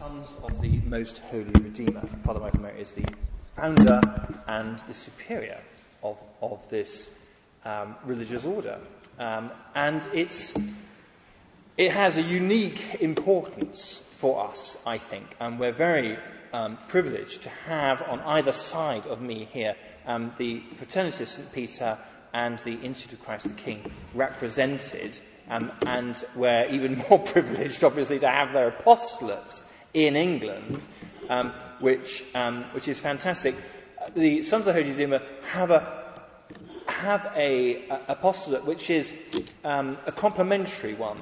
Sons of the Most Holy Redeemer. Father Michael Mary is the founder and the superior of, of this um, religious order. Um, and it's, it has a unique importance for us, I think, and we're very um, privileged to have on either side of me here um, the Fraternity of St. Peter and the Institute of Christ the King represented, um, and we're even more privileged, obviously, to have their apostolates in England, um, which, um, which is fantastic. The Sons of the Holy Redeemer have a have a, a apostolate which is um, a complementary one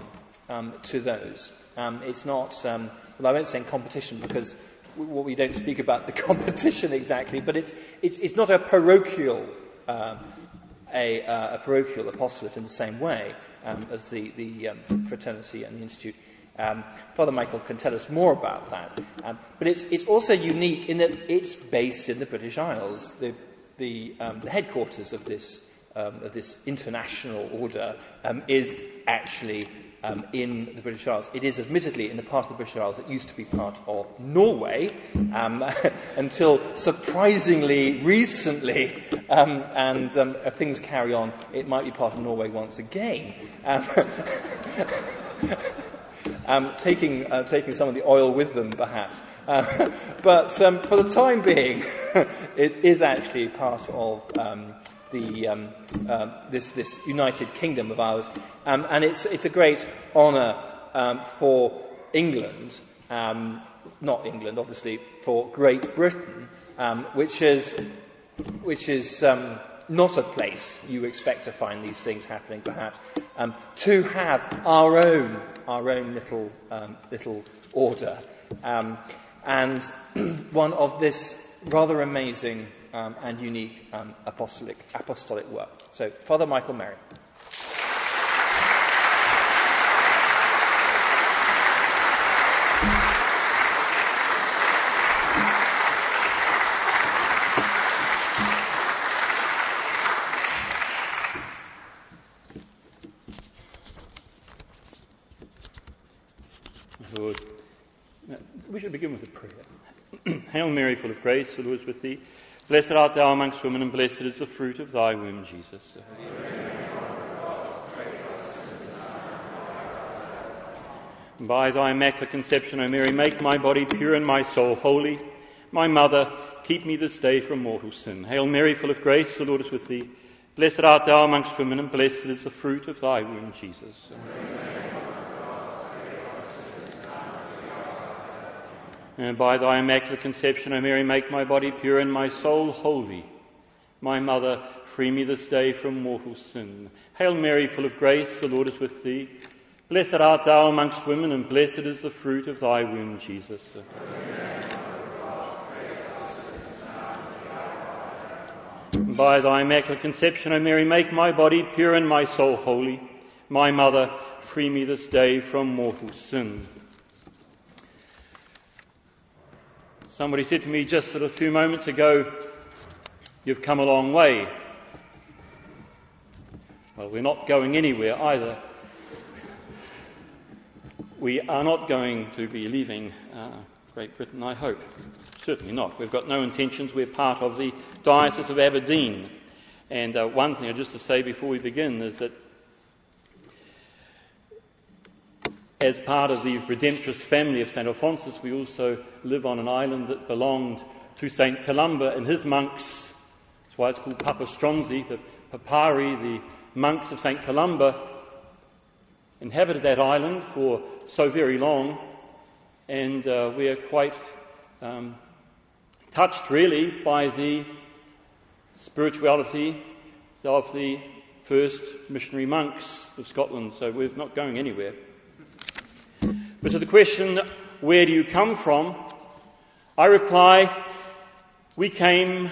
um, to those. Um, it's not, um, well, I won't say in competition because we, well, we don't speak about the competition exactly, but it's, it's, it's not a parochial, a, uh, a, parochial apostolate in the same way as the, the fraternity and the institute. Um, Father Michael can tell us more about that. Um, but it's, it's, also unique in that it's based in the British Isles. The, the, um, the headquarters of this, um, of this international order um, is actually um, in the British Isles. It is admittedly in the part of the British Isles that used to be part of Norway until surprisingly recently, and if things carry on, it might be part of Norway once again. um, taking, uh, taking some of the oil with them, perhaps. Uh, but um, for the time being, it is actually part of um, the, um, uh, this, this United Kingdom of ours, um, and it's, it's a great honour um, for England, not England, obviously, for Great Britain, which is, which is not a place you expect to find these things happening, perhaps, um, to have our own, our own little, um, little order, um, and one of this rather amazing um, and unique um, apostolic, apostolic work. So, Father Michael Mary. Hail Mary, full of grace, the Lord is with thee. Blessed art thou amongst women, and blessed is the fruit of thy womb, Jesus. By thy immaculate conception, O Mary, make my body pure and my soul holy. My mother, keep me this day from mortal sin. Hail Mary, full of grace, the Lord is with thee. Blessed art thou amongst women, and blessed is the fruit of thy womb, Jesus. Amen. And by thy immaculate conception, O Mary, make my body pure and my soul holy. My mother, free me this day from mortal sin. Hail Mary, full of grace, the Lord is with thee. Blessed art thou amongst women, and blessed is the fruit of thy womb, Jesus. By thy immaculate conception, O Mary, make my body pure and my soul holy. My mother, free me this day from mortal sin. Somebody said to me just a few moments ago, you've come a long way. Well, we're not going anywhere either. We are not going to be leaving uh, Great Britain, I hope. Certainly not. We've got no intentions. We're part of the Diocese of Aberdeen. And uh, one thing I just to say before we begin is that As part of the Redemptorist family of St. Alphonsus, we also live on an island that belonged to St. Columba and his monks. That's why it's called Papa Stronsay. The Papari, the monks of St. Columba, inhabited that island for so very long, and uh, we are quite um, touched really by the spirituality of the first missionary monks of Scotland, so we're not going anywhere. But to the question, where do you come from? I reply, we came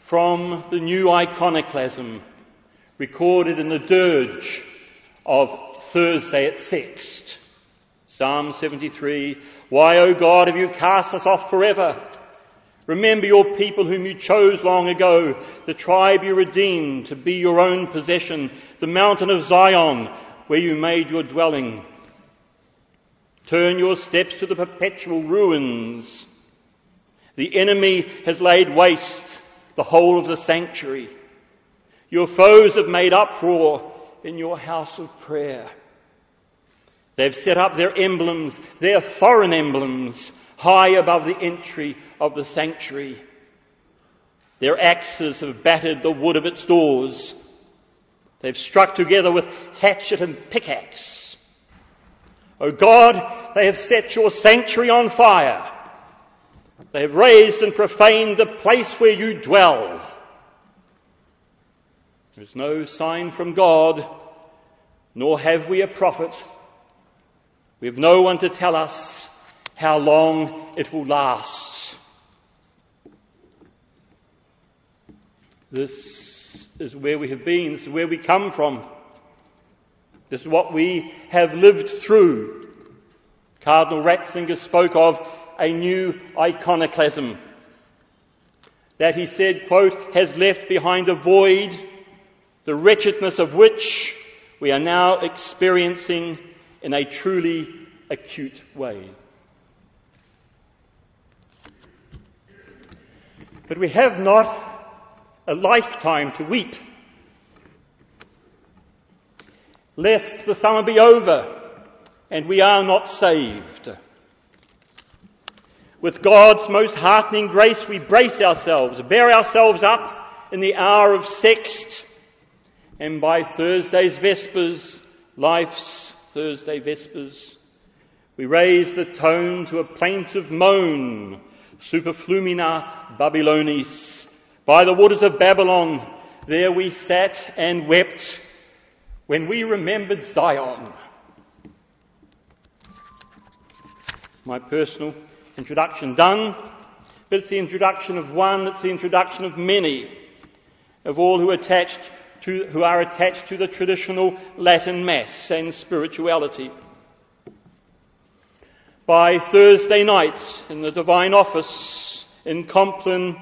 from the new iconoclasm recorded in the dirge of Thursday at Sext. Psalm 73, Why, O God, have you cast us off forever? Remember your people whom you chose long ago, the tribe you redeemed to be your own possession, the mountain of Zion where you made your dwelling. Turn your steps to the perpetual ruins. The enemy has laid waste the whole of the sanctuary. Your foes have made uproar in your house of prayer. They've set up their emblems, their foreign emblems, high above the entry of the sanctuary. Their axes have battered the wood of its doors. They've struck together with hatchet and pickaxe. O God, they have set your sanctuary on fire. They have raised and profaned the place where you dwell. There's no sign from God, nor have we a prophet. We have no one to tell us how long it will last. This is where we have been. This is where we come from. This is what we have lived through. Cardinal Ratzinger spoke of a new iconoclasm that he said, quote, has left behind a void, the wretchedness of which we are now experiencing in a truly acute way. But we have not a lifetime to weep. Lest the summer be over and we are not saved. With God's most heartening grace we brace ourselves, bear ourselves up in the hour of sext, and by Thursday's Vespers, life's Thursday Vespers, we raise the tone to a plaintive moan, superflumina Babylonis. By the waters of Babylon, there we sat and wept when we remembered Zion. My personal introduction done, but it's the introduction of one, it's the introduction of many, of all who attached to, who are attached to the traditional Latin Mass and spirituality. By Thursday night in the Divine Office in Compline,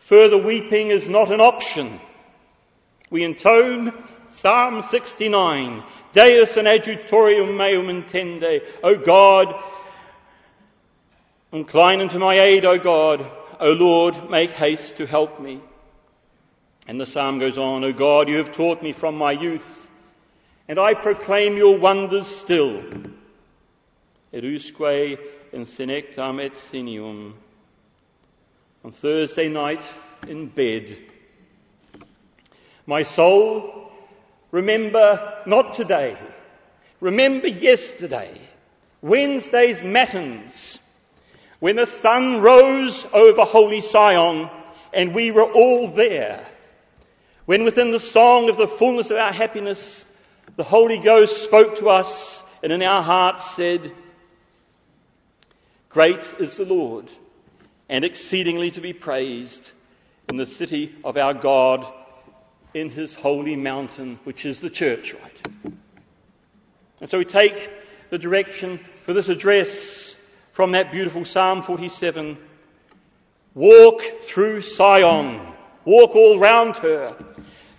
further weeping is not an option. We intone Psalm 69, Deus in adjutorium meum intende, O God, incline unto my aid, O God, O Lord, make haste to help me. And the psalm goes on, O God, you have taught me from my youth, and I proclaim your wonders still. Erusque in senectam et senium. On Thursday night in bed. My soul, remember not today. Remember yesterday. Wednesday's matins. When the sun rose over holy Sion and we were all there when within the song of the fullness of our happiness, the Holy Ghost spoke to us and in our hearts said, Great is the Lord and exceedingly to be praised in the city of our God in his holy mountain, which is the church, right? And so we take the direction for this address from that beautiful Psalm 47. Walk through Sion. Walk all round her.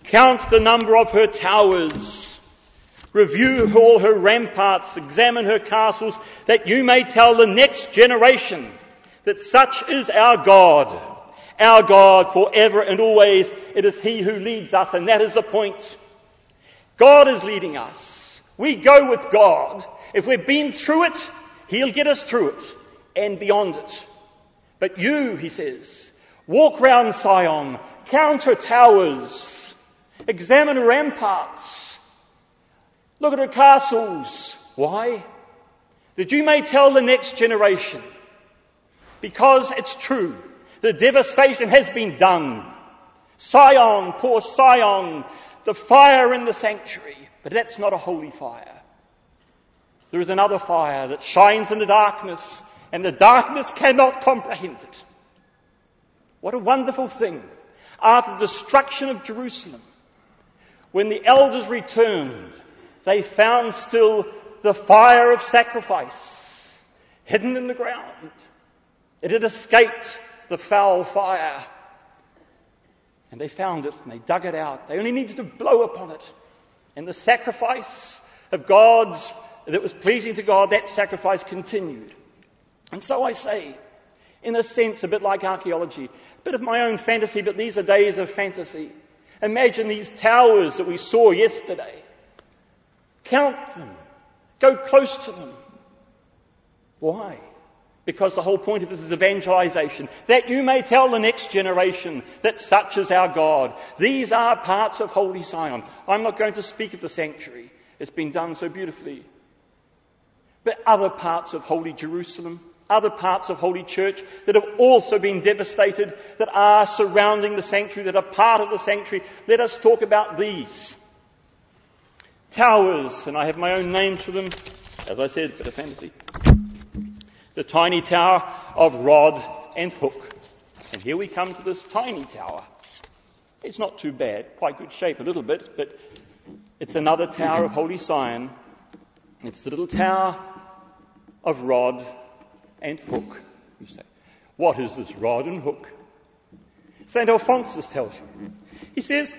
Count the number of her towers. Review all her ramparts. Examine her castles that you may tell the next generation that such is our God. Our God forever and always. It is He who leads us and that is the point. God is leading us. We go with God. If we've been through it, He'll get us through it and beyond it. But you, He says, walk round Sion, count counter towers, examine ramparts, look at her castles. Why? That you may tell the next generation. Because it's true. The devastation has been done. Sion, poor Sion, the fire in the sanctuary. But that's not a holy fire. There is another fire that shines in the darkness and the darkness cannot comprehend it. What a wonderful thing after the destruction of Jerusalem, when the elders returned, they found still the fire of sacrifice hidden in the ground. It had escaped the foul fire. And they found it and they dug it out. They only needed to blow upon it. And the sacrifice of God's that was pleasing to God, that sacrifice continued. And so I say, in a sense, a bit like archaeology, a bit of my own fantasy, but these are days of fantasy. Imagine these towers that we saw yesterday. Count them. Go close to them. Why? Because the whole point of this is evangelization. That you may tell the next generation that such is our God. These are parts of Holy Zion. I'm not going to speak of the sanctuary. It's been done so beautifully. But other parts of Holy Jerusalem, other parts of Holy Church that have also been devastated, that are surrounding the sanctuary, that are part of the sanctuary. Let us talk about these. Towers, and I have my own names for them. As I said, bit of fantasy. The tiny tower of rod and hook. And here we come to this tiny tower. It's not too bad, quite good shape a little bit, but it's another tower of Holy Zion. It's the little tower of rod and hook. You say, what is this rod and hook? St. Alphonsus tells you. He says,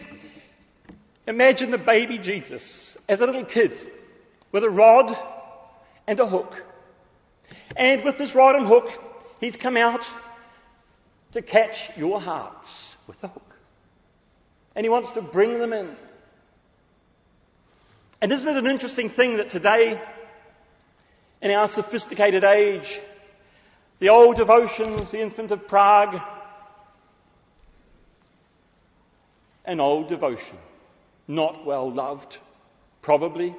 imagine the baby Jesus as a little kid with a rod and a hook. And with his rod and hook, he's come out to catch your hearts with the hook. And he wants to bring them in. And isn't it an interesting thing that today, in our sophisticated age, the old devotions, the infant of Prague, an old devotion, not well loved, probably.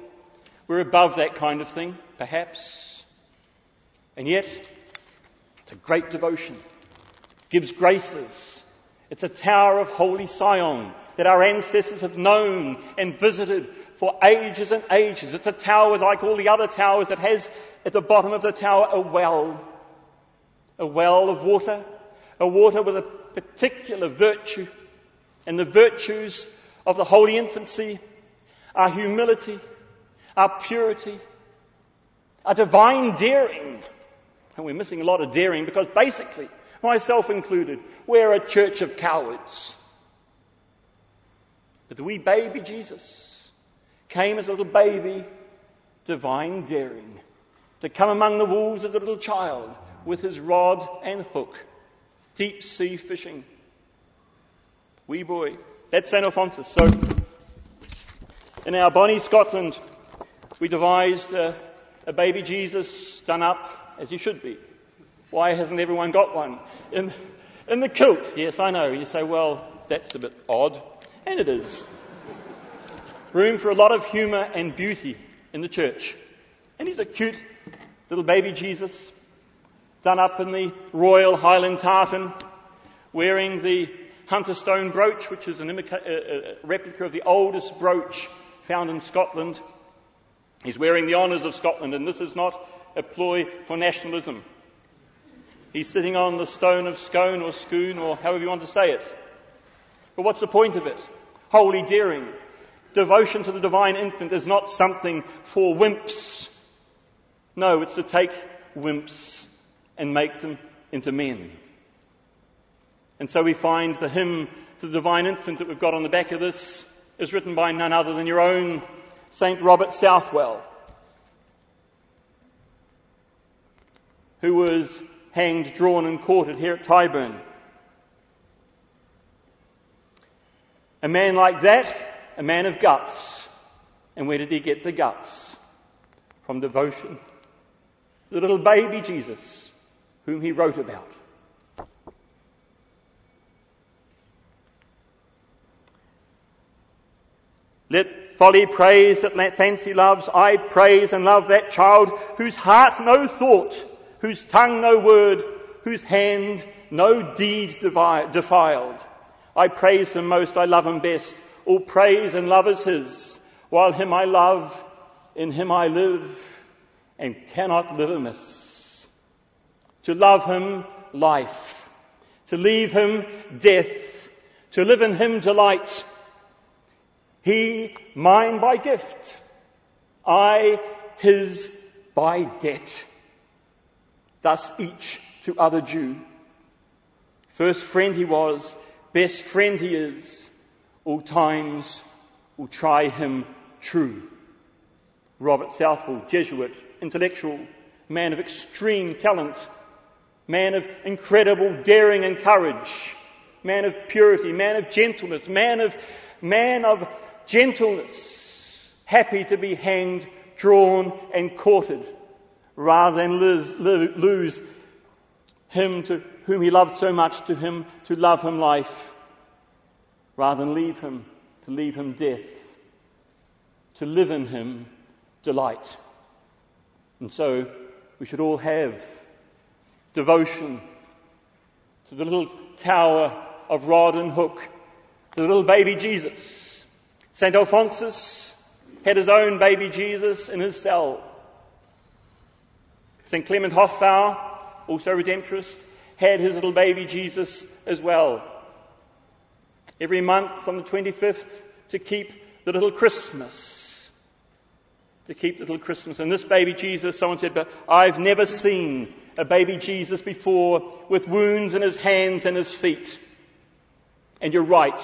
We're above that kind of thing, perhaps. And yet, it's a great devotion. Gives graces. It's a tower of holy Sion that our ancestors have known and visited for ages and ages. It's a tower like all the other towers that has at the bottom of the tower a well. A well of water. A water with a particular virtue. And the virtues of the holy infancy are humility, our purity, our divine daring. And we're missing a lot of daring because basically, myself included, we're a church of cowards. But the wee baby Jesus came as a little baby, divine daring, to come among the wolves as a little child with his rod and hook, deep sea fishing. Wee boy. That's St. Alphonsus. So, in our Bonnie, Scotland, we devised a, a baby Jesus done up as you should be. Why hasn't everyone got one? In, in the kilt. Yes, I know. You say, well, that's a bit odd. And it is room for a lot of humour and beauty in the church. And he's a cute little baby Jesus, done up in the royal Highland tartan, wearing the Hunterston brooch, which is an imica- uh, uh, replica of the oldest brooch found in Scotland. He's wearing the honours of Scotland, and this is not a ploy for nationalism. He's sitting on the stone of Scone or Scone or however you want to say it. But what's the point of it? Holy daring, devotion to the divine infant is not something for wimps. No, it's to take wimps and make them into men. And so we find the hymn to the divine infant that we've got on the back of this is written by none other than your own St. Robert Southwell, who was hanged, drawn and quartered here at Tyburn. A man like that a man of guts. And where did he get the guts? From devotion. The little baby Jesus, whom he wrote about. Let folly praise that fancy loves. I praise and love that child whose heart no thought, whose tongue no word, whose hand no deed defiled. I praise him most, I love him best. All praise and love is His, while Him I love, in Him I live, and cannot live amiss. To love Him, life. To leave Him, death. To live in Him, delight. He, mine by gift. I, His by debt. Thus each to other due. First friend he was, best friend he is, all times will try him true. Robert Southwell, Jesuit, intellectual, man of extreme talent, man of incredible daring and courage, man of purity, man of gentleness, man of, man of gentleness, happy to be hanged, drawn and quartered, rather than lose, lose him to whom he loved so much, to him to love him life, rather than leave him, to leave him death, to live in him delight. And so we should all have devotion to the little tower of rod and hook, to the little baby Jesus. St. Alphonsus had his own baby Jesus in his cell. St. Clement Hofbauer, also a Redemptorist, had his little baby Jesus as well. Every month on the 25th to keep the little Christmas. To keep the little Christmas. And this baby Jesus, someone said, but I've never seen a baby Jesus before with wounds in his hands and his feet. And you're right.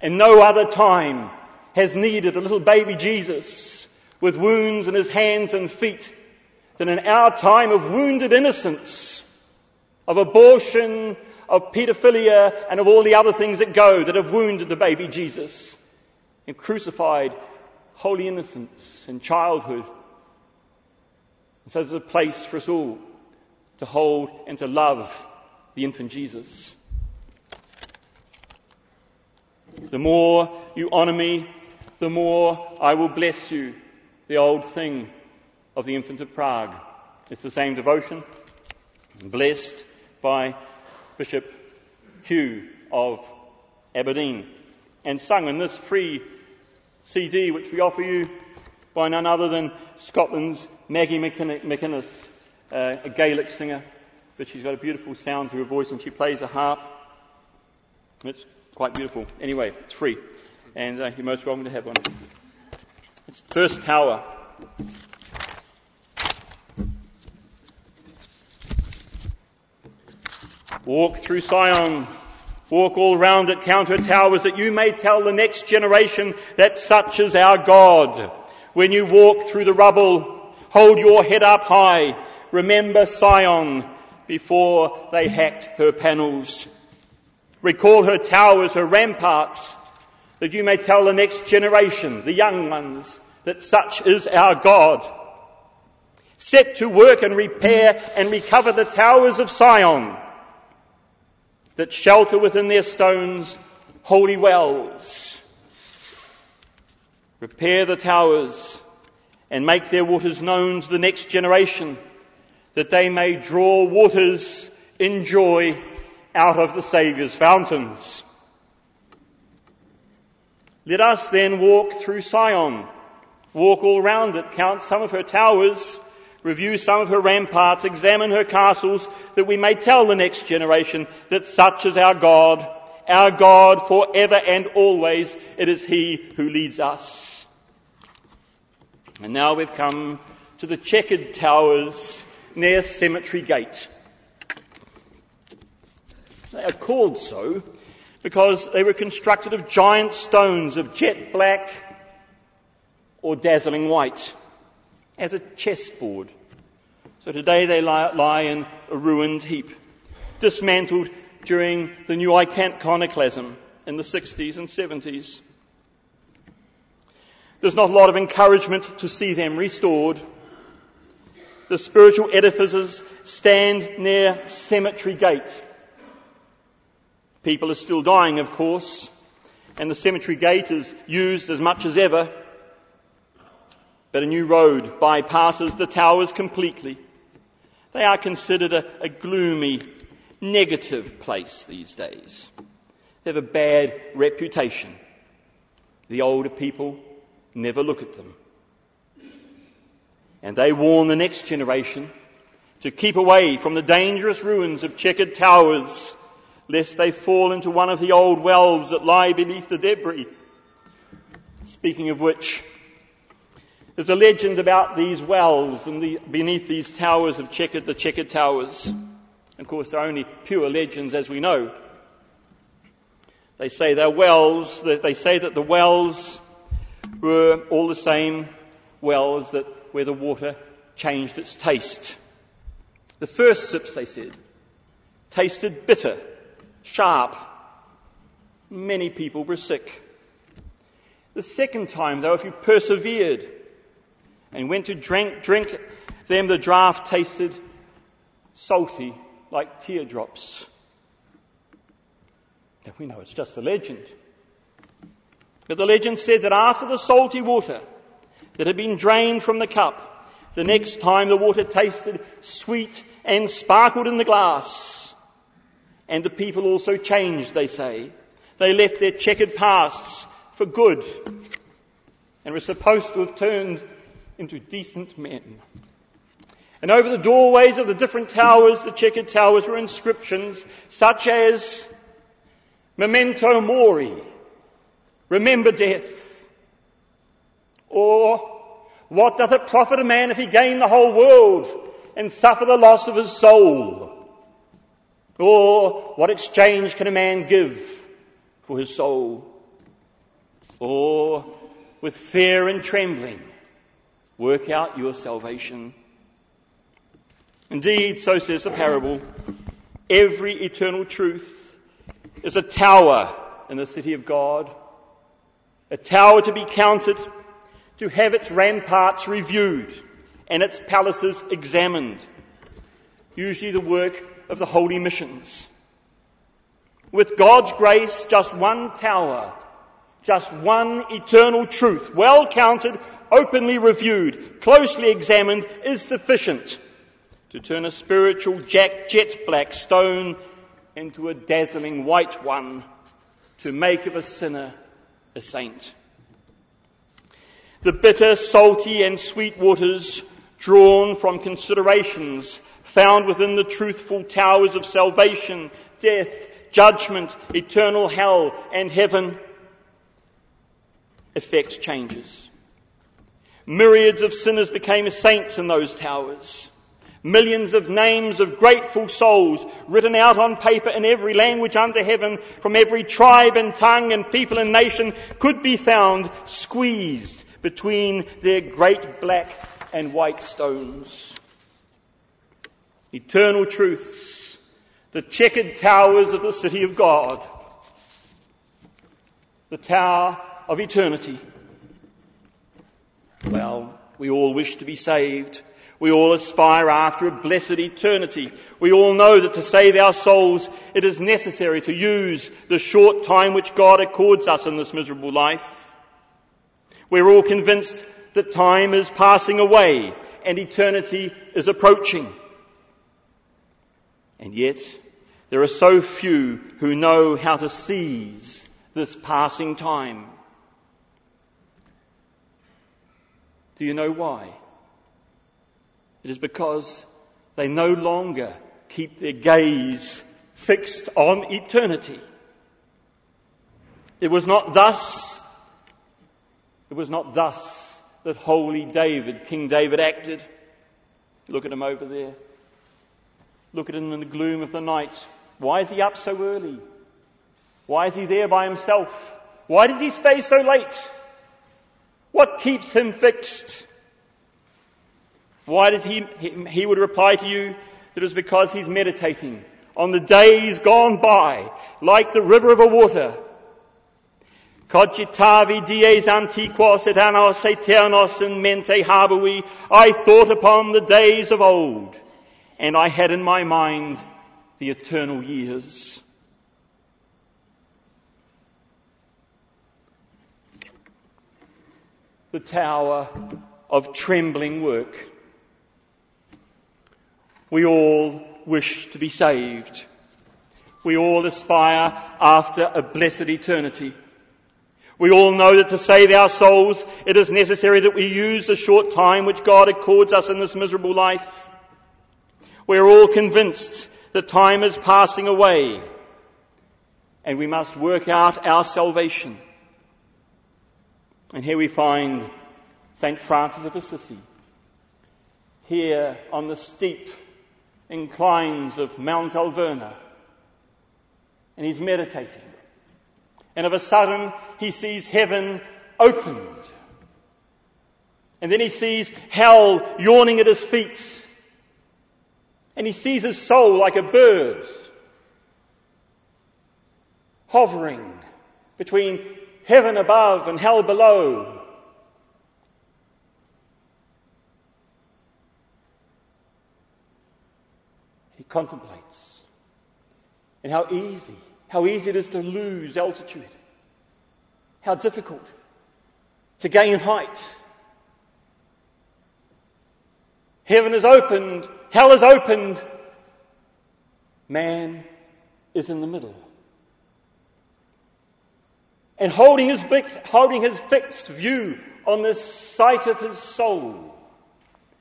And no other time has needed a little baby Jesus with wounds in his hands and feet than in our time of wounded innocence, of abortion, of pedophilia, and of all the other things that go that have wounded the baby Jesus and crucified holy innocence and childhood. And so there's a place for us all to hold and to love the infant Jesus. The more you honor me, the more I will bless you. The old thing of the infant of Prague. It's the same devotion, blessed by Bishop Hugh of Aberdeen, and sung in this free CD which we offer you by none other than Scotland's Maggie MacInnes, uh, a Gaelic singer, but she's got a beautiful sound to her voice and she plays a harp. It's quite beautiful. Anyway, it's free. And uh, you're most welcome to have one. It's First Tower. Walk through Sion. Walk all round it, count her towers, that you may tell the next generation that such is our God. When you walk through the rubble, hold your head up high. Remember Sion before they hacked her panels. Recall her towers, her ramparts, that you may tell the next generation, the young ones, that such is our God. Set to work and repair and recover the towers of Sion that shelter within their stones holy wells. Repair the towers and make their waters known to the next generation that they may draw waters in joy out of the Saviour's fountains. Let us then walk through Sion, walk all round it, count some of her towers, review some of her ramparts, examine her castles, that we may tell the next generation that such is our God, our God forever and always. It is He who leads us. And now we've come to the checkered towers near Cemetery Gate. They are called so because they were constructed of giant stones of jet black or dazzling white as a chessboard. So today they lie, lie in a ruined heap, dismantled during the new iconoclasm in the 60s and 70s. There's not a lot of encouragement to see them restored. The spiritual edifices stand near Cemetery Gate People are still dying, of course, and the cemetery gate is used as much as ever. But a new road bypasses the towers completely. They are considered a, a gloomy, negative place these days. They have a bad reputation. The older people never look at them. And they warn the next generation to keep away from the dangerous ruins of checkered towers lest they fall into one of the old wells that lie beneath the debris. Speaking of which, there's a legend about these wells and the, beneath these towers of checkered, the checkered towers. Of course, they're only pure legends as we know. They say they're wells, they say that the wells were all the same, wells that, where the water changed its taste. The first sips, they said, tasted bitter, sharp. Many people were sick. The second time, though, if you persevered and when to drink, drink them, the draught tasted salty like teardrops. Now we know it's just a legend. But the legend said that after the salty water that had been drained from the cup, the next time the water tasted sweet and sparkled in the glass. And the people also changed, they say. They left their checkered pasts for good and were supposed to have turned into decent men. And over the doorways of the different towers, the checkered towers, were inscriptions such as Memento Mori, remember death. Or, what doth it profit a man if he gain the whole world and suffer the loss of his soul? Or, what exchange can a man give for his soul? Or, with fear and trembling, work out your salvation. Indeed, so says the parable, every eternal truth is a tower in the city of God, a tower to be counted, to have its ramparts reviewed and its palaces examined, usually the work of the holy missions. With God's grace, just one tower, just one eternal truth, well counted, openly reviewed, closely examined, is sufficient to turn a spiritual jack jet black stone into a dazzling white one to make of a sinner a saint. The bitter, salty and sweet waters drawn from considerations found within the truthful towers of salvation, death, judgment, eternal hell and heaven effect changes. Myriads of sinners became saints in those towers. Millions of names of grateful souls written out on paper in every language under heaven from every tribe and tongue and people and nation could be found squeezed between their great black and white stones. Eternal truths, the checkered towers of the city of God, the tower of eternity. Well, we all wish to be saved. We all aspire after a blessed eternity. We all know that to save our souls, it is necessary to use the short time which God accords us in this miserable life. We're all convinced that time is passing away and eternity is approaching. And yet, there are so few who know how to seize this passing time. Do you know why? It is because they no longer keep their gaze fixed on eternity. It was not thus, it was not thus that holy David, King David acted. Look at him over there. Look at him in the gloom of the night. Why is he up so early? Why is he there by himself? Why did he stay so late? What keeps him fixed? Why does he, he would reply to you that it was because he's meditating on the days gone by, like the river of a water. Cogitavi dies antiquos et annos eternos in mente habui. I thought upon the days of old, and I had in my mind the eternal years. The tower of trembling work. We all wish to be saved. We all aspire after a blessed eternity. We all know that to save our souls, it is necessary that we use the short time which God accords us in this miserable life. We are all convinced that time is passing away and we must work out our salvation. And here we find St. Francis of Assisi, here on the steep inclines of Mount Alverna. And he's meditating. And of a sudden, he sees heaven opened. And then he sees hell yawning at his feet. And he sees his soul like a bird hovering between heaven above and hell below. He contemplates. And how easy, how easy it is to lose altitude. How difficult to gain height. Heaven is opened, hell is opened, man is in the middle. And holding his, holding his fixed view on the sight of his soul,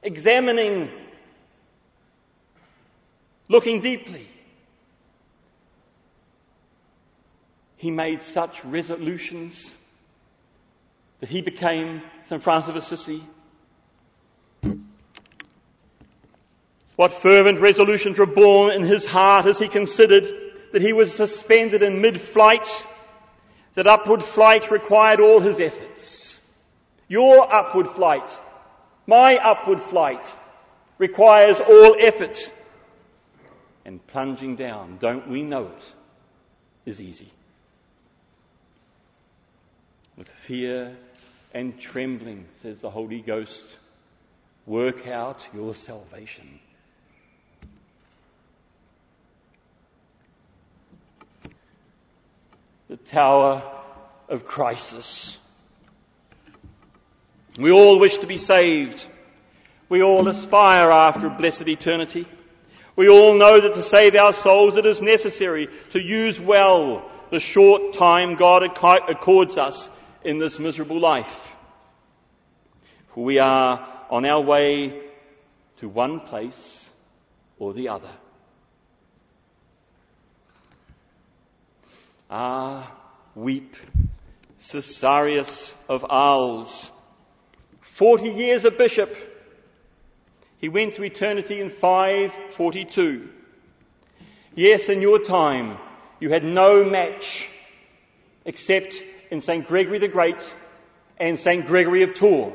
examining, looking deeply, he made such resolutions that he became St. Francis of Assisi. What fervent resolutions were born in his heart as he considered that he was suspended in mid-flight, that upward flight required all his efforts. Your upward flight, my upward flight requires all effort. And plunging down, don't we know it, is easy. With fear and trembling, says the Holy Ghost, work out your salvation. The Tower of Crisis. We all wish to be saved. We all aspire after a blessed eternity. We all know that to save our souls it is necessary to use well the short time God accords us in this miserable life. For we are on our way to one place or the other. Ah, weep, Caesarius of Arles. Forty years a bishop. He went to eternity in 542. Yes, in your time, you had no match except in St. Gregory the Great and St. Gregory of Tours.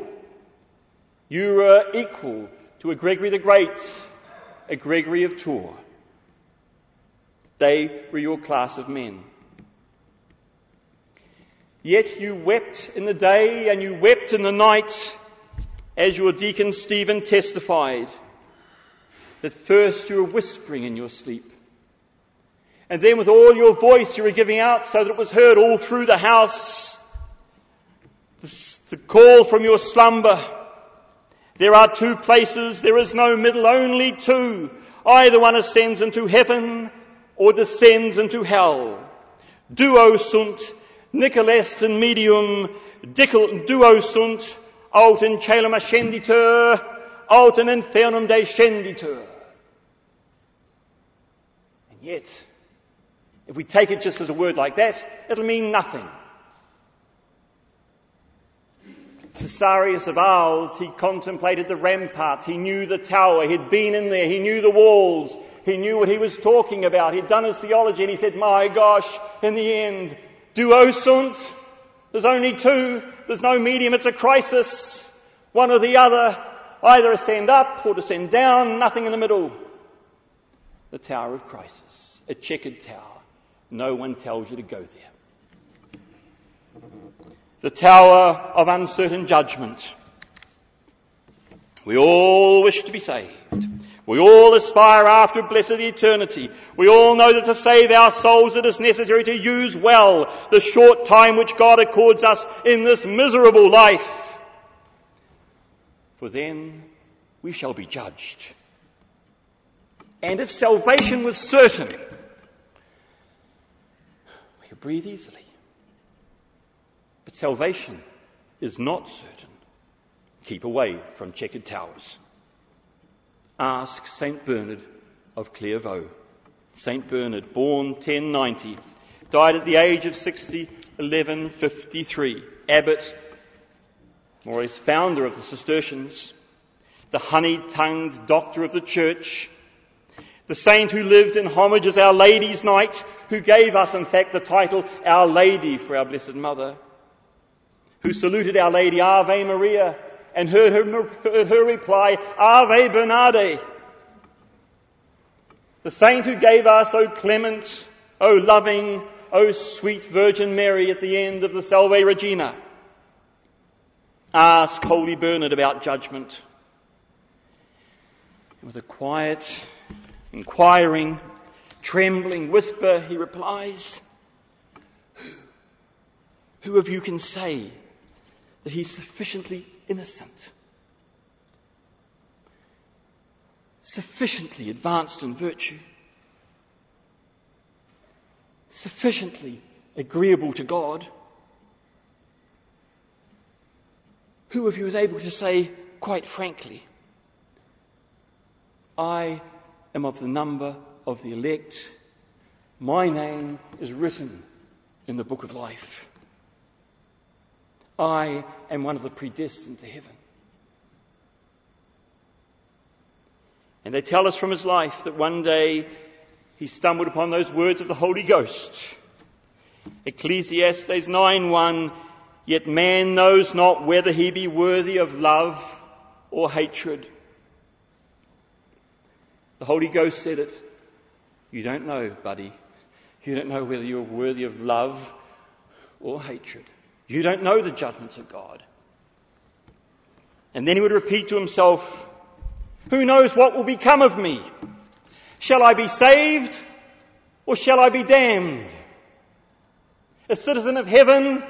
You were equal to a Gregory the Great, a Gregory of Tours. They were your class of men. Yet you wept in the day and you wept in the night, as your deacon Stephen testified, that first you were whispering in your sleep. And then with all your voice you were giving out so that it was heard all through the house. The call from your slumber there are two places, there is no middle, only two. Either one ascends into heaven or descends into hell. Duo sunt, Nicolas in medium, duo sunt, aut in celum ascenditur, aut in infernum descenditur. And yet, if we take it just as a word like that, it'll mean nothing. Caesarius of Arles, he contemplated the ramparts, he knew the tower, he'd been in there, he knew the walls, he knew what he was talking about, he'd done his theology and he said, my gosh, in the end, duo sunt, there's only two, there's no medium, it's a crisis, one or the other, either ascend up or descend down, nothing in the middle. The tower of crisis, a checkered tower, no one tells you to go there. The tower of uncertain judgment. We all wish to be saved. We all aspire after blessed eternity. We all know that to save our souls it is necessary to use well the short time which God accords us in this miserable life. For then we shall be judged. And if salvation was certain, we could breathe easily. But salvation is not certain. Keep away from checkered towers. Ask St. Bernard of Clairvaux. St. Bernard, born 1090, died at the age of 60, 1153. Abbot, Maurice, founder of the Cistercians, the honey-tongued doctor of the church, the saint who lived in homage as Our Lady's Knight, who gave us, in fact, the title Our Lady for our Blessed Mother who saluted Our Lady Ave Maria and heard her, her reply, Ave Bernarde. The saint who gave us, O clement, O loving, O sweet Virgin Mary at the end of the Salve Regina. Ask Holy Bernard about judgment. with a quiet, inquiring, trembling whisper, he replies, who of you can say that he's sufficiently innocent? Sufficiently advanced in virtue? Sufficiently agreeable to God? Who of you is able to say quite frankly, I am of the number of the elect. My name is written in the book of life. I am one of the predestined to heaven. And they tell us from his life that one day he stumbled upon those words of the Holy Ghost. Ecclesiastes 9:1 Yet man knows not whether he be worthy of love or hatred. The Holy Ghost said it. You don't know, buddy. You don't know whether you're worthy of love or hatred. You don't know the judgments of God. And then he would repeat to himself, who knows what will become of me? Shall I be saved or shall I be damned? A citizen of heaven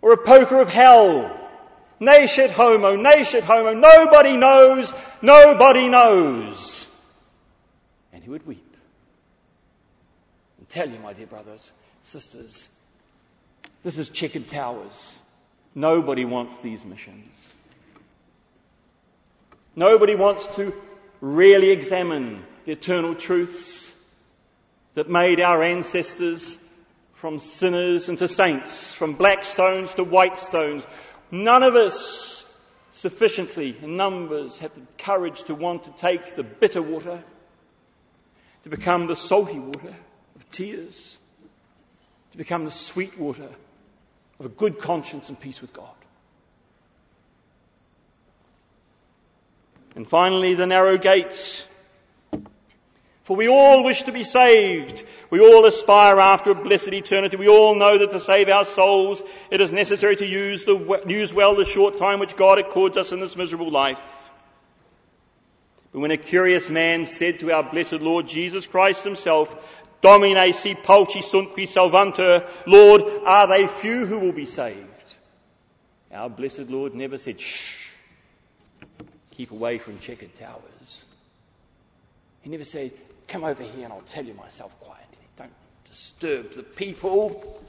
or a poker of hell? Nescit homo, oh, nascit homo, oh, nobody knows, nobody knows. And he would weep and tell you, my dear brothers, sisters, this is checkered towers. Nobody wants these missions. Nobody wants to really examine the eternal truths that made our ancestors from sinners into saints, from black stones to white stones. None of us sufficiently in numbers have the courage to want to take the bitter water to become the salty water of tears, to become the sweet water a good conscience and peace with God. And finally, the narrow gates. For we all wish to be saved. We all aspire after a blessed eternity. We all know that to save our souls, it is necessary to use, the, use well the short time which God accords us in this miserable life. But when a curious man said to our blessed Lord Jesus Christ himself, Domine si pauci sunt qui salvantur. Lord, are they few who will be saved? Our blessed Lord never said, shh, keep away from checkered towers. He never said, come over here and I'll tell you myself quietly. Don't disturb the people.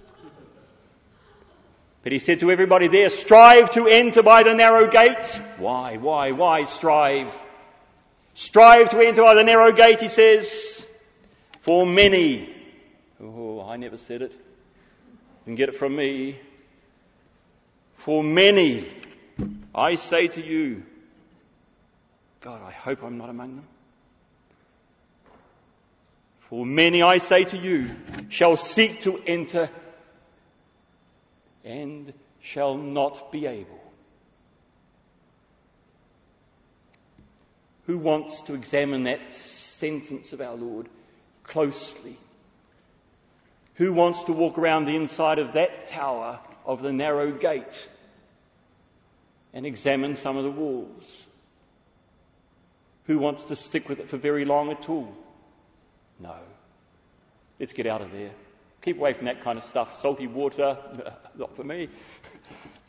But he said to everybody there, strive to enter by the narrow gate. Why, why, why strive? Strive to enter by the narrow gate, he says. For many, oh, I never said it. You can get it from me. For many, I say to you, God, I hope I'm not among them. For many, I say to you, shall seek to enter and shall not be able. Who wants to examine that sentence of our Lord? Closely. Who wants to walk around the inside of that tower of the narrow gate and examine some of the walls? Who wants to stick with it for very long at all? No. Let's get out of there. Keep away from that kind of stuff. Salty water, not for me.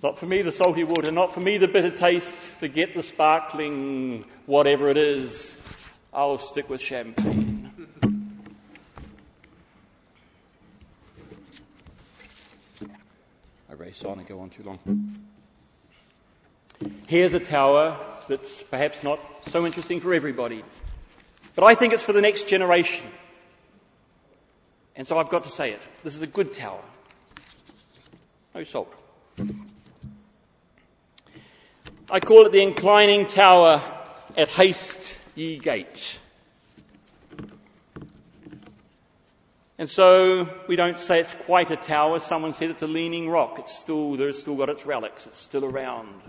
Not for me, the salty water. Not for me, the bitter taste. Forget the sparkling, whatever it is. I'll stick with champagne. Race on and go on too long. Here's a tower that's perhaps not so interesting for everybody, but I think it's for the next generation. And so I've got to say it. This is a good tower. No salt. I call it the inclining tower at Haste Ye Gate. And so we don't say it's quite a tower. Someone said it's a leaning rock. It's still, there's still got its relics. It's still around.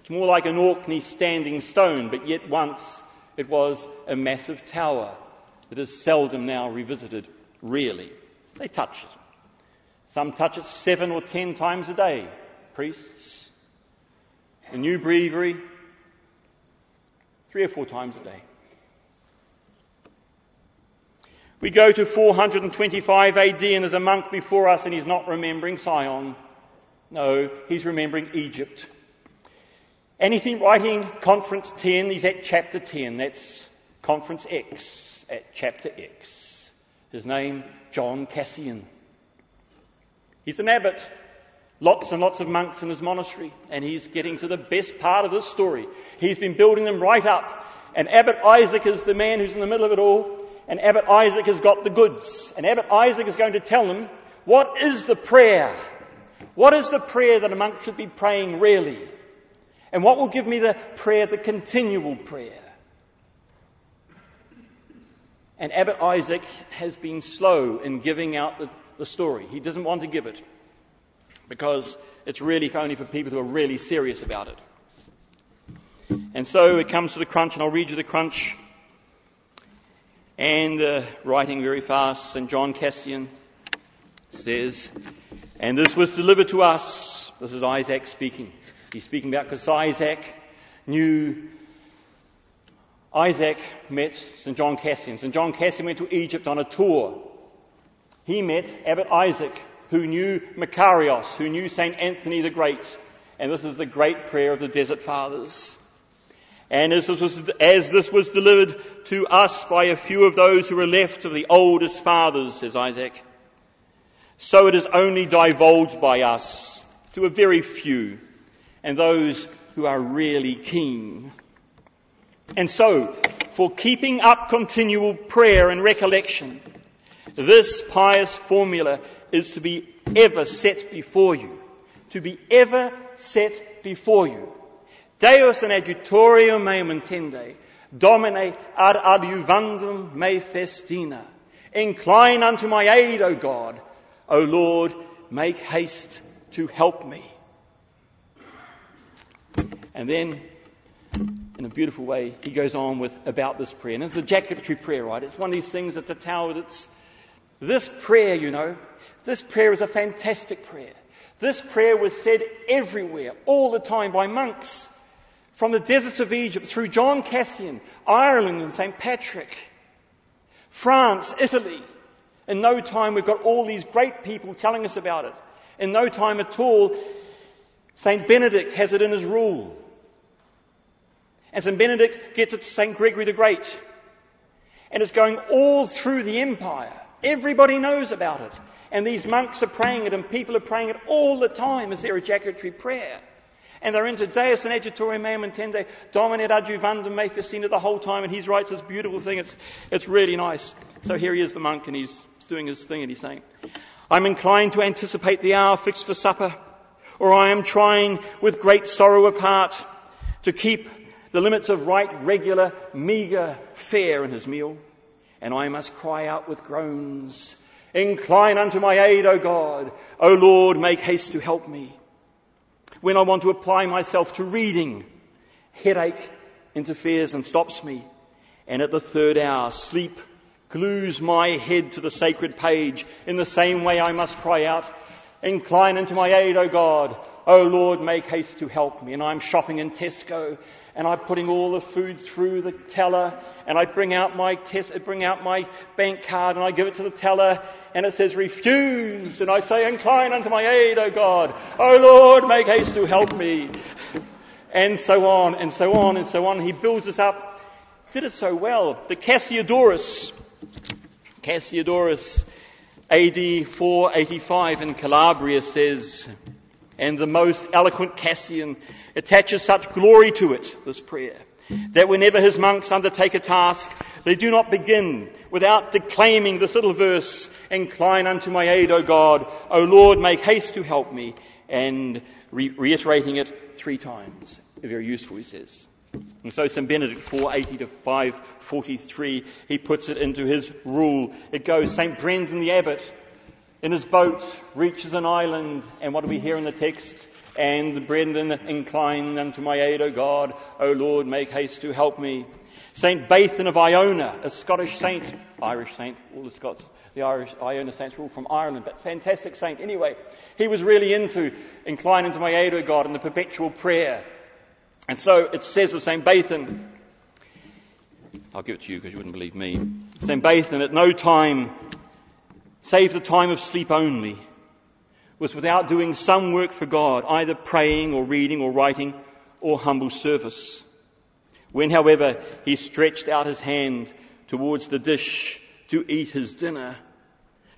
It's more like an Orkney standing stone, but yet once it was a massive tower that is seldom now revisited, really. They touch it. Some touch it seven or ten times a day, priests. The new breviary, three or four times a day. We go to 425 AD and there's a monk before us and he's not remembering Sion. No, he's remembering Egypt. Been writing Conference 10, he's at chapter 10, that's Conference X, at chapter X. His name, John Cassian. He's an abbot, lots and lots of monks in his monastery, and he's getting to the best part of this story. He's been building them right up, and Abbot Isaac is the man who's in the middle of it all, and Abbot Isaac has got the goods, and Abbot Isaac is going to tell them, what is the prayer? What is the prayer that a monk should be praying really? And what will give me the prayer, the continual prayer? And Abbot Isaac has been slow in giving out the, the story. He doesn't want to give it because it's really only for people who are really serious about it. And so it comes to the crunch, and I'll read you the crunch. And uh, writing very fast, St. John Cassian says, And this was delivered to us. This is Isaac speaking. He's speaking about because Isaac knew Isaac met St. John Cassian. St. John Cassian went to Egypt on a tour. He met Abbot Isaac, who knew Macarius, who knew St. Anthony the Great. And this is the great prayer of the Desert Fathers. And as this, was, as this was delivered to us by a few of those who were left of the oldest fathers, says Isaac, so it is only divulged by us to a very few and those who are really keen. And so, for keeping up continual prayer and recollection, this pious formula is to be ever set before you. To be ever set before you. Deus in adjutorium meum intende, Domine ad adjuvandum me festina. Incline unto my aid, O God. O Lord, make haste to help me. And then, in a beautiful way, he goes on with about this prayer. And it's a ejaculatory prayer, right? It's one of these things that's a tower that's, this prayer, you know, this prayer is a fantastic prayer. This prayer was said everywhere, all the time by monks. From the deserts of Egypt through John Cassian, Ireland and St. Patrick, France, Italy. In no time we've got all these great people telling us about it. In no time at all, St. Benedict has it in his rule. And St. Benedict gets it to St. Gregory the Great. And it's going all through the empire. Everybody knows about it. And these monks are praying it and people are praying it all the time as their ejaculatory prayer. And they're into Deus and Adjutorium Meum Intende, Domine Adjuvandum Me Festina the whole time. And he writes this beautiful thing. It's, it's really nice. So here he is, the monk, and he's doing his thing and he's saying, I'm inclined to anticipate the hour fixed for supper, or I am trying with great sorrow of heart to keep the limits of right, regular, meagre fare in his meal. And I must cry out with groans, Incline unto my aid, O God. O Lord, make haste to help me. When I want to apply myself to reading, headache interferes and stops me. And at the third hour, sleep glues my head to the sacred page. In the same way I must cry out, incline unto my aid, O God. O Lord, make haste to help me. And I'm shopping in Tesco and I'm putting all the food through the teller and I bring out my test, I bring out my bank card and I give it to the teller and it says refuse and I say incline unto my aid, O God. O Lord, make haste to help me. And so on and so on and so on. He builds us up. Did it so well. The Cassiodorus, Cassiodorus, AD 485 in Calabria says, and the most eloquent Cassian attaches such glory to it, this prayer, that whenever his monks undertake a task, they do not begin without declaiming this little verse, incline unto my aid, O God, O Lord, make haste to help me, and re- reiterating it three times. Very useful, he says. And so St. Benedict 480 to 543, he puts it into his rule. It goes, St. Brendan the Abbot, in his boat, reaches an island, and what do we hear in the text? And Brendan, incline unto my aid, O God. O Lord, make haste to help me. Saint Bathan of Iona, a Scottish saint, Irish saint, all the Scots, the Irish Iona saints were all from Ireland, but fantastic saint anyway. He was really into incline unto my aid, O God, and the perpetual prayer. And so it says of Saint Bathan, I'll give it to you because you wouldn't believe me. Saint Bathan at no time, save the time of sleep only, was without doing some work for God, either praying or reading or writing or humble service. When, however, he stretched out his hand towards the dish to eat his dinner,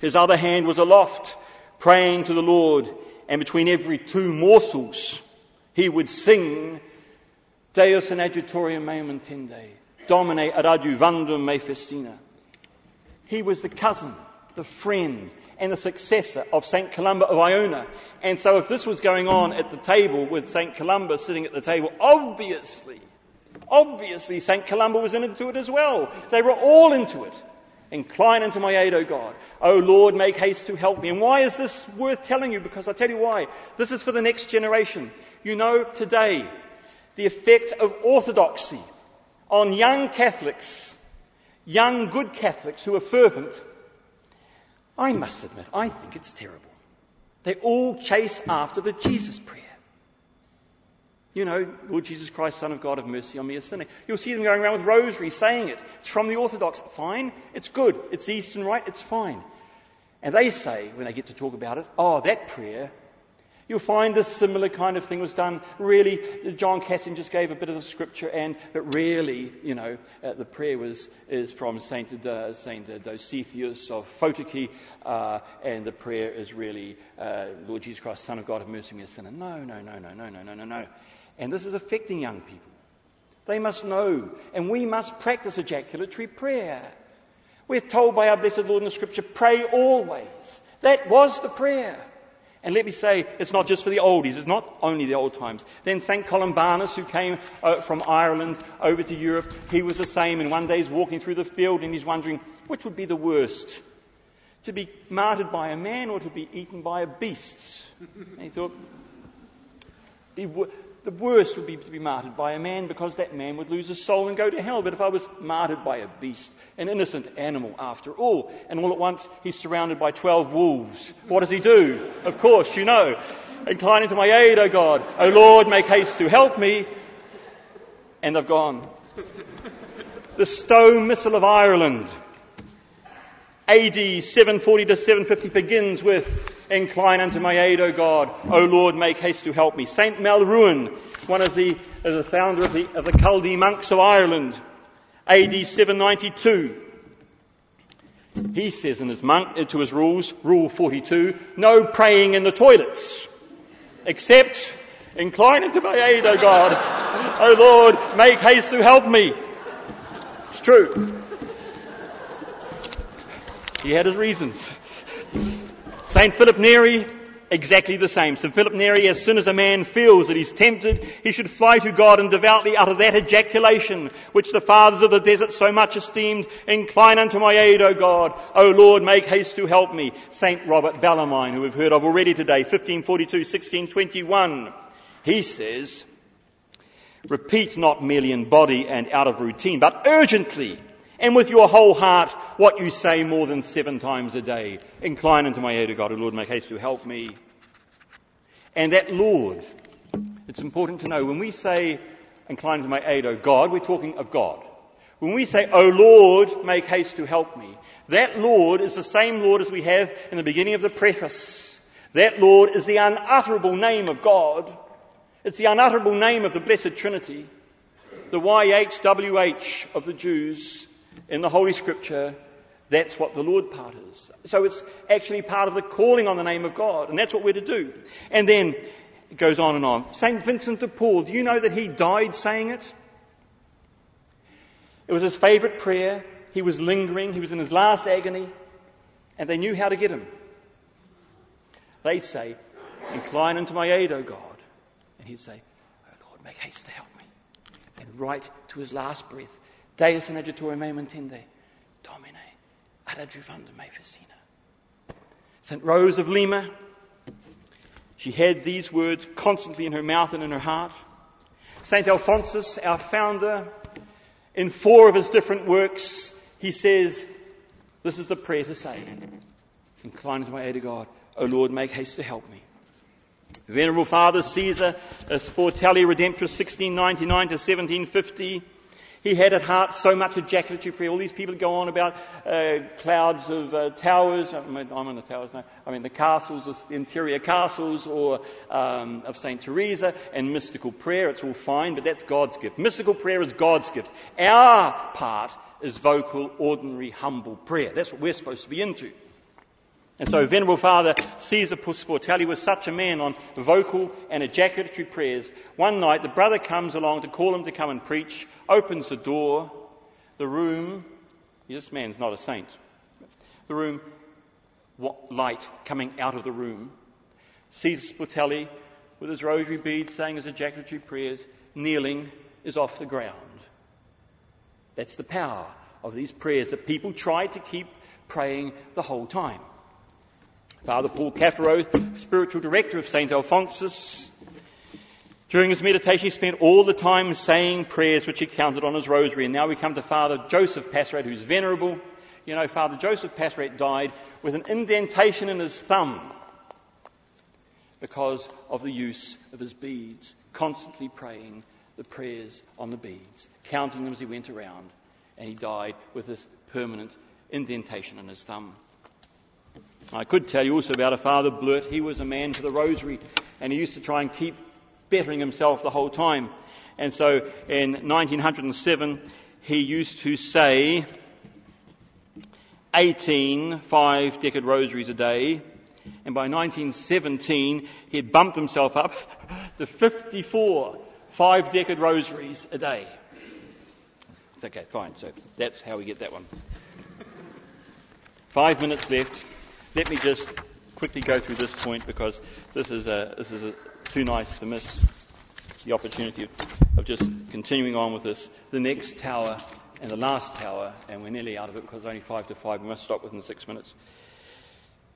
his other hand was aloft, praying to the Lord, and between every two morsels, he would sing Deus in adjutorium meum intende, Domine ad adjuvandum me festina. He was the cousin, the friend, and the successor of St. Columba of Iona. And so if this was going on at the table with St. Columba sitting at the table, obviously, obviously St. Columba was into it as well. They were all into it. Incline unto my aid, O God. O Lord, make haste to help me. And why is this worth telling you? Because I'll tell you why. This is for the next generation. You know today the effect of orthodoxy on young Catholics, young good Catholics who are fervent I must admit, I think it's terrible. They all chase after the Jesus prayer. You know, Lord Jesus Christ, Son of God, have mercy on me, a sinner. You'll see them going around with rosaries saying it. It's from the Orthodox. Fine. It's good. It's Eastern Rite. It's fine. And they say, when they get to talk about it, oh, that prayer You'll find a similar kind of thing was done. Really, John Cassian just gave a bit of the scripture, and but really, you know, uh, the prayer was is from Saint uh, Saint Dositheus of Photiki, uh, and the prayer is really, uh, Lord Jesus Christ, Son of God, have mercy on me, a sinner. No, no, no, no, no, no, no, no, no. And this is affecting young people. They must know, and we must practice ejaculatory prayer. We're told by our blessed Lord in the Scripture, pray always. That was the prayer. And let me say, it's not just for the oldies, it's not only the old times. Then St. Columbanus, who came uh, from Ireland over to Europe, he was the same, and one day he's walking through the field and he's wondering, which would be the worst? To be martyred by a man or to be eaten by a beast? And he thought, the worst would be to be martyred by a man because that man would lose his soul and go to hell. But if I was martyred by a beast, an innocent animal after all, and all at once he's surrounded by 12 wolves, what does he do? Of course, you know, inclining to my aid, O God. O Lord, make haste to help me. And they've gone. The Stowe Missal of Ireland, AD 740 to 750 begins with Incline unto my aid, O God. O Lord, make haste to help me. Saint Maelruain, one of the, as a founder of the, of the Culdee monks of Ireland, AD 792. He says in his monk, uh, to his rules, rule 42, no praying in the toilets, except incline unto my aid, O God. o Lord, make haste to help me. It's true. He had his reasons. St. Philip Neri, exactly the same. St. Philip Neri, as soon as a man feels that he's tempted, he should fly to God and devoutly utter that ejaculation which the fathers of the desert so much esteemed. Incline unto my aid, O God. O Lord, make haste to help me. St. Robert Bellarmine, who we've heard of already today, 1542, 1621. He says, repeat not merely in body and out of routine, but urgently and with your whole heart what you say more than seven times a day. Incline unto my aid, O God, O Lord, make haste to help me. And that Lord, it's important to know, when we say incline to my aid, O God, we're talking of God. When we say, O Lord, make haste to help me, that Lord is the same Lord as we have in the beginning of the preface. That Lord is the unutterable name of God. It's the unutterable name of the Blessed Trinity. The YHWH of the Jews in the Holy Scripture, that's what the Lord part is. So it's actually part of the calling on the name of God, and that's what we're to do. And then it goes on and on. St. Vincent de Paul, do you know that he died saying it? It was his favorite prayer. He was lingering. He was in his last agony. And they knew how to get him. They'd say, incline unto my aid, O God. And he'd say, Oh Lord, make haste to help me. And right to his last breath, Deus in adjutorium meum intende. Domine, ad adjuvandum me festina. St. Rose of Lima, She had these words constantly in her mouth and in her heart. St. Alphonsus, our founder, in four of his different works, he says, this is the prayer to say. Incline my ear to God. O Lord, make haste to help me. The venerable Father Caesar, Sportelli Redemptorist 1699 to 1750, he had at heart so much ejaculatory. All these people go on about uh, clouds of uh, towers. I mean, I'm on the towers now. I mean, the castles, the interior castles, or um, of Saint Teresa, and mystical prayer. It's all fine, but that's God's gift. Mystical prayer is God's gift. Our part is vocal, ordinary, humble prayer. That's what we're supposed to be into. And so Venerable Father Caesar Sportelli was such a man on vocal and ejaculatory prayers. One night the brother comes along to call him to come and preach, opens the door, the room, this man's not a saint, the room, what light coming out of the room. Caesar Sportelli with his rosary beads saying his ejaculatory prayers, kneeling is off the ground. That's the power of these prayers that people try to keep praying the whole time. Father Paul Cafaro, spiritual director of St. Alphonsus, during his meditation he spent all the time saying prayers which he counted on his rosary. And now we come to Father Joseph Passerat, who's venerable. You know, Father Joseph Passerat died with an indentation in his thumb because of the use of his beads, constantly praying the prayers on the beads, counting them as he went around. And he died with this permanent indentation in his thumb. I could tell you also about a Father Blurt. He was a man for the rosary and he used to try and keep bettering himself the whole time. And so in 1907, he used to say 18 five decade rosaries a day. And by 1917, he had bumped himself up to 54 five decade rosaries a day. It's okay, fine. So that's how we get that one. Five minutes left. Let me just quickly go through this point because this is, a, this is a, too nice to miss the opportunity of, of just continuing on with this. The next tower and the last tower, and we're nearly out of it because it's only five to five. We must stop within six minutes.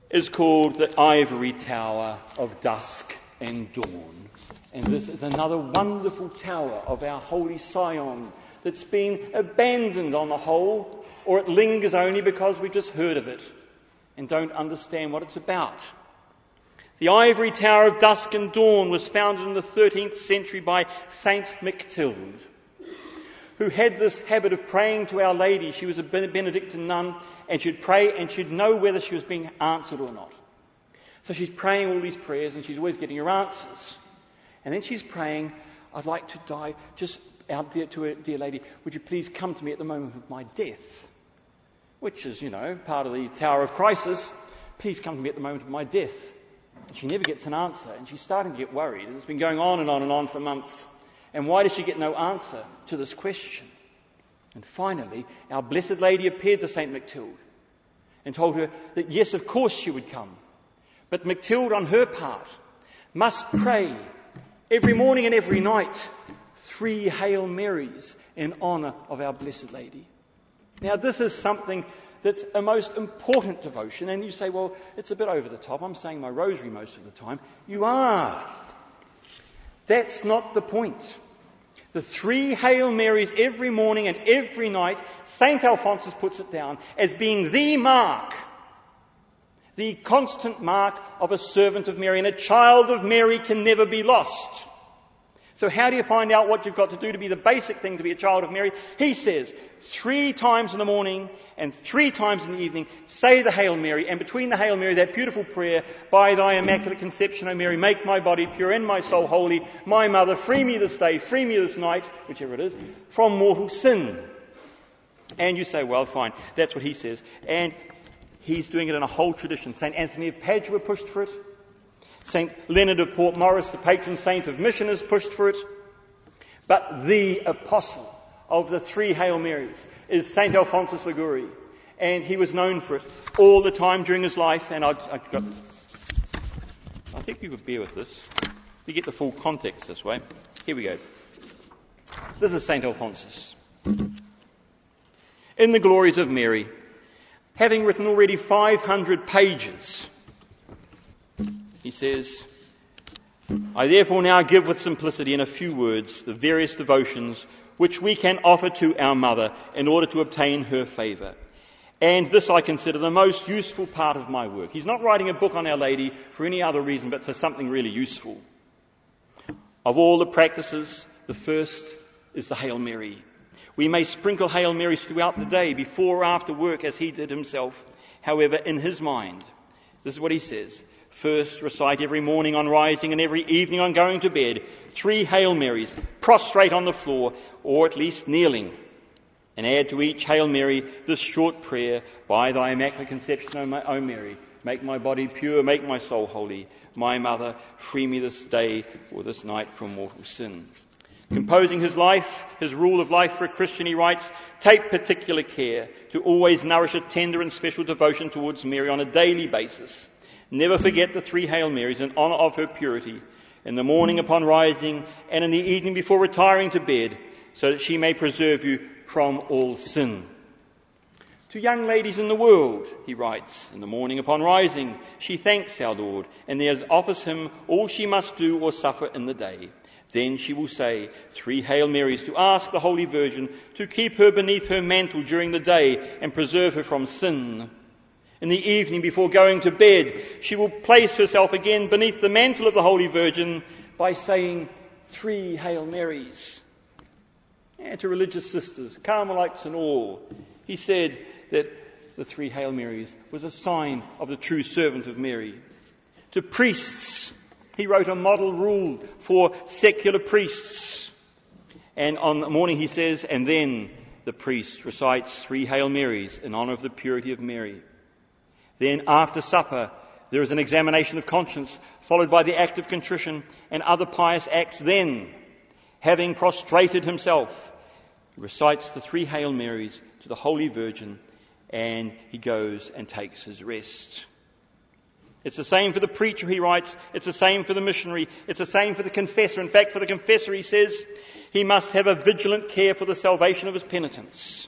Is called the Ivory Tower of Dusk and Dawn. And this is another wonderful tower of our holy Sion that's been abandoned on the whole, or it lingers only because we've just heard of it and don't understand what it's about. The ivory tower of dusk and dawn was founded in the 13th century by Saint Mechtilde, who had this habit of praying to Our Lady. She was a Benedictine nun and she'd pray and she'd know whether she was being answered or not. So she's praying all these prayers and she's always getting her answers. And then she's praying, I'd like to die just out there to her, dear lady, would you please come to me at the moment of my death? Which is, you know, part of the Tower of Crisis. Please come to me at the moment of my death. And she never gets an answer, and she's starting to get worried. And it's been going on and on and on for months. And why does she get no answer to this question? And finally, our Blessed Lady appeared to St. Mechtilde and told her that yes, of course she would come. But Mechtilde, on her part, must pray every morning and every night three Hail Marys in honor of our Blessed Lady. Now, this is something that's a most important devotion, and you say, well, it's a bit over the top. I'm saying my rosary most of the time. You are. That's not the point. The three Hail Marys every morning and every night, St. Alphonsus puts it down as being the mark, the constant mark of a servant of Mary, and a child of Mary can never be lost. So how do you find out what you've got to do to be the basic thing to be a child of Mary? He says, three times in the morning and three times in the evening, say the Hail Mary, and between the Hail Mary, that beautiful prayer, by thy immaculate conception, O Mary, make my body pure and my soul holy, my mother, free me this day, free me this night, whichever it is, from mortal sin. And you say, well, fine, that's what he says. And he's doing it in a whole tradition. St. Anthony of Padua pushed for it. St. Leonard of Port Maurice, the patron saint of missioners, pushed for it. But the apostle of the three Hail Marys is St. Alphonsus Liguori. And he was known for it all the time during his life. And I, I, got, I think you could bear with this. You get the full context this way. Here we go. This is St. Alphonsus. In the glories of Mary, having written already 500 pages he says, I therefore now give with simplicity in a few words the various devotions which we can offer to our mother in order to obtain her favour. And this I consider the most useful part of my work. He's not writing a book on Our Lady for any other reason but for something really useful. Of all the practices, the first is the Hail Mary. We may sprinkle Hail Marys throughout the day, before or after work, as he did himself. However, in his mind, this is what he says. First, recite every morning on rising and every evening on going to bed three Hail Marys, prostrate on the floor, or at least kneeling. And add to each Hail Mary this short prayer, by thy immaculate conception, O, my, o Mary, make my body pure, make my soul holy. My mother, free me this day or this night from mortal sin. Composing his life, his rule of life for a Christian, he writes, take particular care to always nourish a tender and special devotion towards Mary on a daily basis. Never forget the three Hail Marys in honor of her purity, in the morning upon rising and in the evening before retiring to bed, so that she may preserve you from all sin. To young ladies in the world, he writes, in the morning upon rising, she thanks our Lord and there offers him all she must do or suffer in the day. Then she will say three Hail Marys to ask the Holy Virgin to keep her beneath her mantle during the day and preserve her from sin. In the evening before going to bed, she will place herself again beneath the mantle of the Holy Virgin by saying three Hail Marys. And to religious sisters, Carmelites and all, he said that the three Hail Marys was a sign of the true servant of Mary. To priests, he wrote a model rule for secular priests. And on the morning he says, and then the priest recites three Hail Marys in honor of the purity of Mary. Then after supper, there is an examination of conscience, followed by the act of contrition and other pious acts. Then, having prostrated himself, he recites the three Hail Marys to the Holy Virgin and he goes and takes his rest. It's the same for the preacher, he writes. It's the same for the missionary. It's the same for the confessor. In fact, for the confessor, he says, he must have a vigilant care for the salvation of his penitents.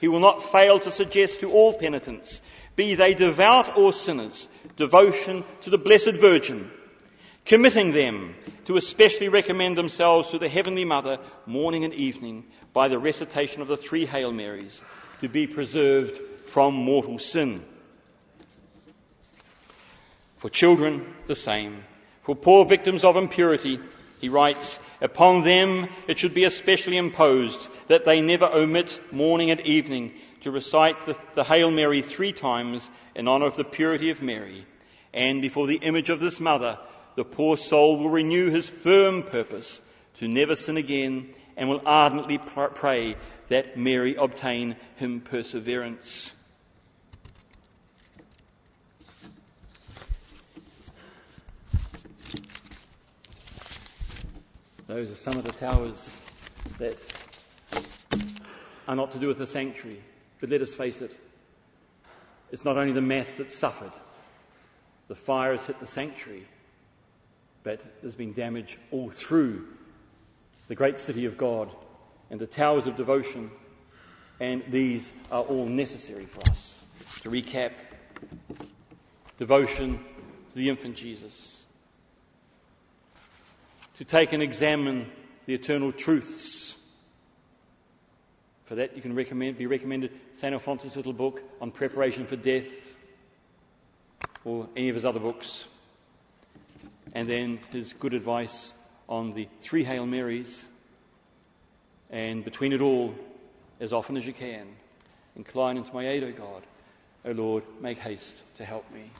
He will not fail to suggest to all penitents, be they devout or sinners, devotion to the Blessed Virgin, committing them to especially recommend themselves to the Heavenly Mother morning and evening by the recitation of the three Hail Marys to be preserved from mortal sin. For children, the same. For poor victims of impurity, he writes, upon them it should be especially imposed that they never omit morning and evening to recite the, the, Hail Mary three times in honor of the purity of Mary. And before the image of this mother, the poor soul will renew his firm purpose to never sin again and will ardently pray that Mary obtain him perseverance. Those are some of the towers that are not to do with the sanctuary. But let us face it, it's not only the mass that suffered. The fire has hit the sanctuary, but there's been damage all through the great city of God and the towers of devotion, and these are all necessary for us. To recap, devotion to the infant Jesus, to take and examine the eternal truths. For that, you can recommend, be recommended St. Alphonsus' little book on preparation for death, or any of his other books. And then his good advice on the three Hail Marys. And between it all, as often as you can, incline into my aid, O God. O Lord, make haste to help me.